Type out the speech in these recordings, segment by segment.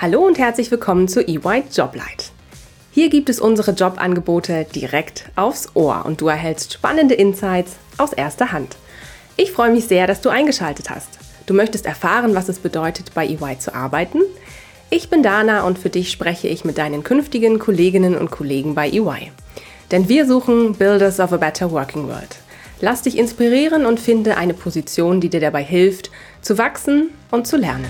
Hallo und herzlich willkommen zu EY Joblight. Hier gibt es unsere Jobangebote direkt aufs Ohr und du erhältst spannende Insights aus erster Hand. Ich freue mich sehr, dass du eingeschaltet hast. Du möchtest erfahren, was es bedeutet, bei EY zu arbeiten? Ich bin Dana und für dich spreche ich mit deinen künftigen Kolleginnen und Kollegen bei EY. Denn wir suchen Builders of a Better Working World. Lass dich inspirieren und finde eine Position, die dir dabei hilft, zu wachsen und zu lernen.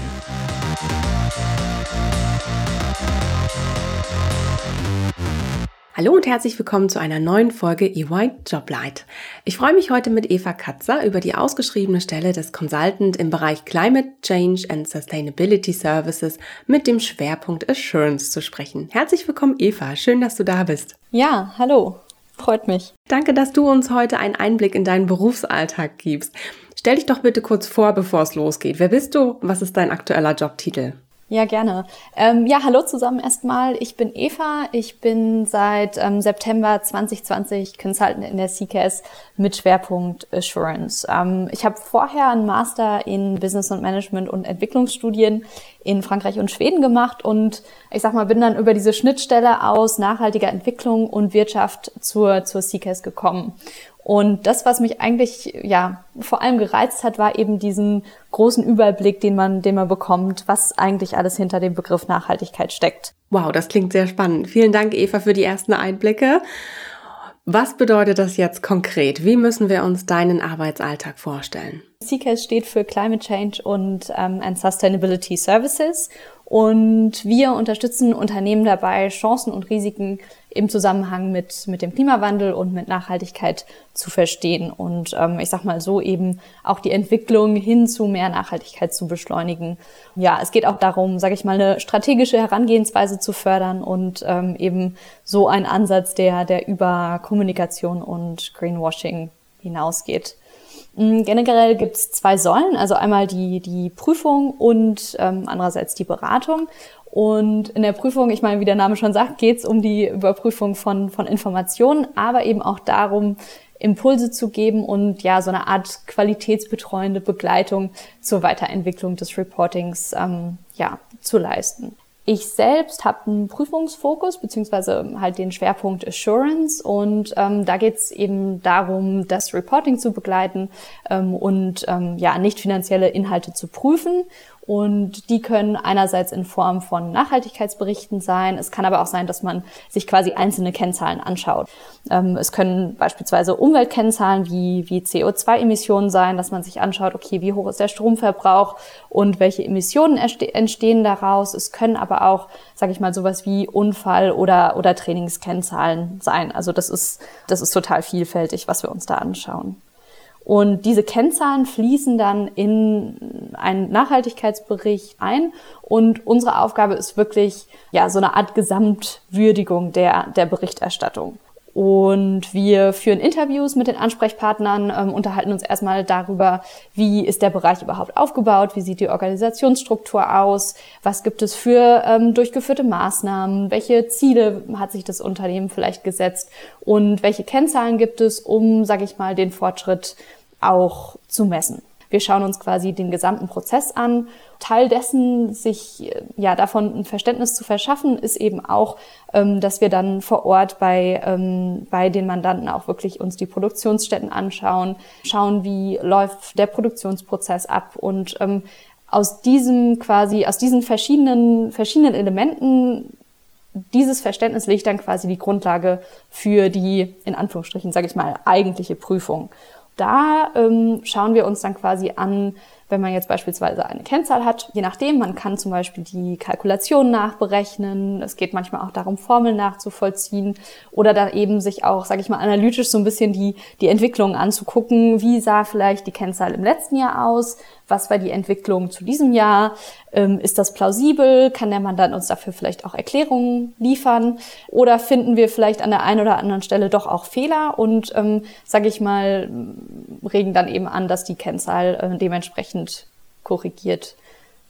Hallo und herzlich willkommen zu einer neuen Folge EY Joblight. Ich freue mich heute mit Eva Katzer über die ausgeschriebene Stelle des Consultant im Bereich Climate Change and Sustainability Services mit dem Schwerpunkt Assurance zu sprechen. Herzlich willkommen Eva, schön, dass du da bist. Ja, hallo, freut mich. Danke, dass du uns heute einen Einblick in deinen Berufsalltag gibst. Stell dich doch bitte kurz vor, bevor es losgeht. Wer bist du? Was ist dein aktueller Jobtitel? Ja, gerne. Ähm, ja, hallo zusammen erstmal. Ich bin Eva. Ich bin seit ähm, September 2020 Consultant in der CCAS mit Schwerpunkt Assurance. Ähm, ich habe vorher einen Master in Business und Management und Entwicklungsstudien in Frankreich und Schweden gemacht und ich sag mal, bin dann über diese Schnittstelle aus nachhaltiger Entwicklung und Wirtschaft zur, zur CCAS gekommen. Und das, was mich eigentlich ja vor allem gereizt hat, war eben diesen großen Überblick, den man, den man bekommt, was eigentlich alles hinter dem Begriff Nachhaltigkeit steckt. Wow, das klingt sehr spannend. Vielen Dank, Eva, für die ersten Einblicke. Was bedeutet das jetzt konkret? Wie müssen wir uns deinen Arbeitsalltag vorstellen? CCAS steht für Climate Change und ähm, and Sustainability Services und wir unterstützen Unternehmen dabei, Chancen und Risiken im Zusammenhang mit, mit dem Klimawandel und mit Nachhaltigkeit zu verstehen und ähm, ich sag mal so eben auch die Entwicklung hin zu mehr Nachhaltigkeit zu beschleunigen. Ja, es geht auch darum, sage ich mal, eine strategische Herangehensweise zu fördern und ähm, eben so ein Ansatz, der, der über Kommunikation und Greenwashing hinausgeht. Mm, generell gibt es zwei Säulen, also einmal die, die Prüfung und ähm, andererseits die Beratung. Und in der Prüfung, ich meine, wie der Name schon sagt, geht es um die Überprüfung von, von Informationen, aber eben auch darum, Impulse zu geben und ja, so eine Art qualitätsbetreuende Begleitung zur Weiterentwicklung des Reportings ähm, ja, zu leisten. Ich selbst habe einen Prüfungsfokus beziehungsweise halt den Schwerpunkt Assurance und ähm, da geht es eben darum, das Reporting zu begleiten ähm, und ähm, ja nicht finanzielle Inhalte zu prüfen und die können einerseits in Form von Nachhaltigkeitsberichten sein. Es kann aber auch sein, dass man sich quasi einzelne Kennzahlen anschaut. Ähm, es können beispielsweise Umweltkennzahlen wie, wie CO2-Emissionen sein, dass man sich anschaut, okay, wie hoch ist der Stromverbrauch und welche Emissionen entstehen daraus. Es können aber auch, sage ich mal, sowas wie Unfall- oder, oder Trainingskennzahlen sein. Also das ist, das ist total vielfältig, was wir uns da anschauen. Und diese Kennzahlen fließen dann in einen Nachhaltigkeitsbericht ein. Und unsere Aufgabe ist wirklich, ja, so eine Art Gesamtwürdigung der, der Berichterstattung. Und wir führen Interviews mit den Ansprechpartnern, ähm, unterhalten uns erstmal darüber, wie ist der Bereich überhaupt aufgebaut, wie sieht die Organisationsstruktur aus, was gibt es für ähm, durchgeführte Maßnahmen, welche Ziele hat sich das Unternehmen vielleicht gesetzt und welche Kennzahlen gibt es, um, sage ich mal, den Fortschritt auch zu messen. Wir schauen uns quasi den gesamten Prozess an. Teil dessen, sich äh, ja davon ein Verständnis zu verschaffen, ist eben auch, ähm, dass wir dann vor Ort bei ähm, bei den Mandanten auch wirklich uns die Produktionsstätten anschauen, schauen, wie läuft der Produktionsprozess ab und ähm, aus diesem quasi aus diesen verschiedenen verschiedenen Elementen dieses Verständnis legt dann quasi die Grundlage für die, in Anführungsstrichen, sage ich mal, eigentliche Prüfung da ähm, schauen wir uns dann quasi an, wenn man jetzt beispielsweise eine Kennzahl hat, je nachdem, man kann zum Beispiel die Kalkulation nachberechnen. Es geht manchmal auch darum, Formeln nachzuvollziehen oder da eben sich auch, sage ich mal, analytisch so ein bisschen die, die Entwicklung anzugucken. Wie sah vielleicht die Kennzahl im letzten Jahr aus? Was war die Entwicklung zu diesem Jahr? Ähm, ist das plausibel? Kann der Mandant uns dafür vielleicht auch Erklärungen liefern? Oder finden wir vielleicht an der einen oder anderen Stelle doch auch Fehler und, ähm, sage ich mal, regen dann eben an, dass die Kennzahl äh, dementsprechend korrigiert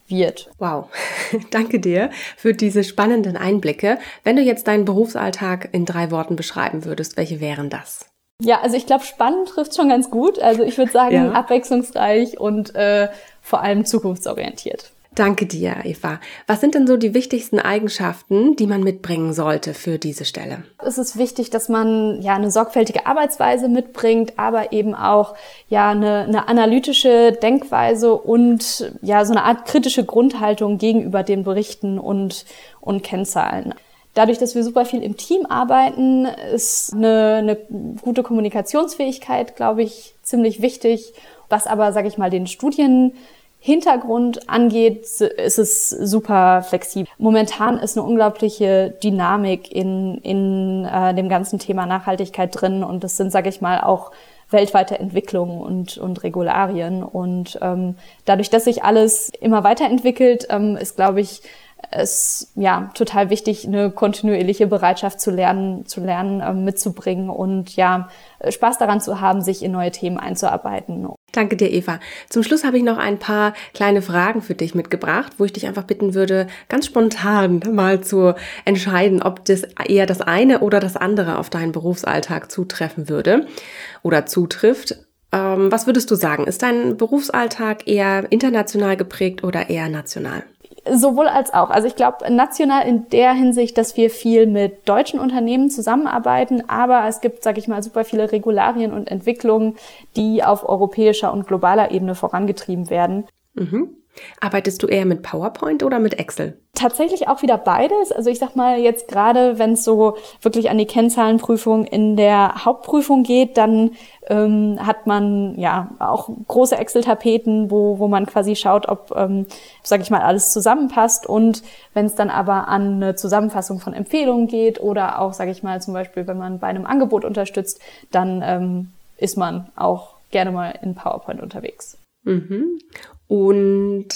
wird. Wow, danke dir für diese spannenden Einblicke. Wenn du jetzt deinen Berufsalltag in drei Worten beschreiben würdest, welche wären das? Ja, also ich glaube, spannend trifft schon ganz gut. Also ich würde sagen, ja. abwechslungsreich und äh, vor allem zukunftsorientiert. Danke dir, Eva. Was sind denn so die wichtigsten Eigenschaften, die man mitbringen sollte für diese Stelle? Es ist wichtig, dass man ja eine sorgfältige Arbeitsweise mitbringt, aber eben auch ja eine, eine analytische Denkweise und ja so eine Art kritische Grundhaltung gegenüber den Berichten und, und Kennzahlen. Dadurch, dass wir super viel im Team arbeiten, ist eine, eine gute Kommunikationsfähigkeit, glaube ich, ziemlich wichtig. Was aber, sage ich mal, den Studien Hintergrund angeht, ist es super flexibel. Momentan ist eine unglaubliche Dynamik in, in äh, dem ganzen Thema Nachhaltigkeit drin und das sind, sage ich mal, auch weltweite Entwicklungen und, und Regularien. Und ähm, dadurch, dass sich alles immer weiterentwickelt, ähm, ist, glaube ich, es ja total wichtig, eine kontinuierliche Bereitschaft zu lernen, zu lernen, äh, mitzubringen und ja Spaß daran zu haben, sich in neue Themen einzuarbeiten. Danke dir, Eva. Zum Schluss habe ich noch ein paar kleine Fragen für dich mitgebracht, wo ich dich einfach bitten würde, ganz spontan mal zu entscheiden, ob das eher das eine oder das andere auf deinen Berufsalltag zutreffen würde oder zutrifft. Ähm, was würdest du sagen? Ist dein Berufsalltag eher international geprägt oder eher national? Sowohl als auch. Also ich glaube, national in der Hinsicht, dass wir viel mit deutschen Unternehmen zusammenarbeiten, aber es gibt, sage ich mal, super viele Regularien und Entwicklungen, die auf europäischer und globaler Ebene vorangetrieben werden. Mhm. Arbeitest du eher mit PowerPoint oder mit Excel? Tatsächlich auch wieder beides. Also ich sag mal jetzt gerade, wenn es so wirklich an die Kennzahlenprüfung in der Hauptprüfung geht, dann ähm, hat man ja auch große Excel-Tapeten, wo, wo man quasi schaut, ob, ähm, sag ich mal, alles zusammenpasst. Und wenn es dann aber an eine Zusammenfassung von Empfehlungen geht oder auch, sag ich mal, zum Beispiel, wenn man bei einem Angebot unterstützt, dann ähm, ist man auch gerne mal in PowerPoint unterwegs. Mhm. Und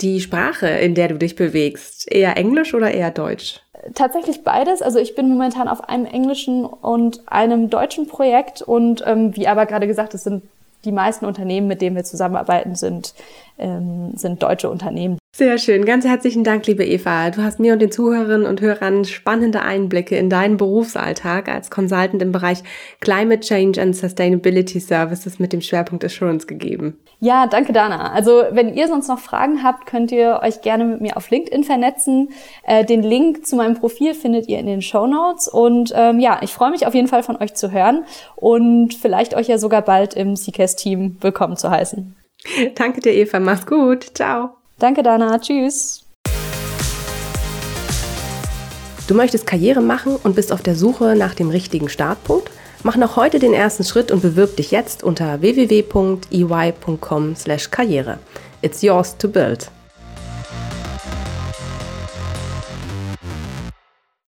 die Sprache, in der du dich bewegst, eher Englisch oder eher Deutsch? Tatsächlich beides. Also ich bin momentan auf einem englischen und einem deutschen Projekt und ähm, wie aber gerade gesagt, es sind die meisten Unternehmen, mit denen wir zusammenarbeiten, sind, ähm, sind deutsche Unternehmen. Sehr schön. Ganz herzlichen Dank, liebe Eva. Du hast mir und den Zuhörerinnen und Hörern spannende Einblicke in deinen Berufsalltag als Consultant im Bereich Climate Change and Sustainability Services mit dem Schwerpunkt Assurance gegeben. Ja, danke, Dana. Also, wenn ihr sonst noch Fragen habt, könnt ihr euch gerne mit mir auf LinkedIn vernetzen. Äh, den Link zu meinem Profil findet ihr in den Show Notes. Und ähm, ja, ich freue mich auf jeden Fall von euch zu hören und vielleicht euch ja sogar bald im CCAS-Team willkommen zu heißen. Danke dir, Eva. Mach's gut. Ciao. Danke, Dana. Tschüss. Du möchtest Karriere machen und bist auf der Suche nach dem richtigen Startpunkt? Mach noch heute den ersten Schritt und bewirb dich jetzt unter www.ey.com/karriere. It's yours to build.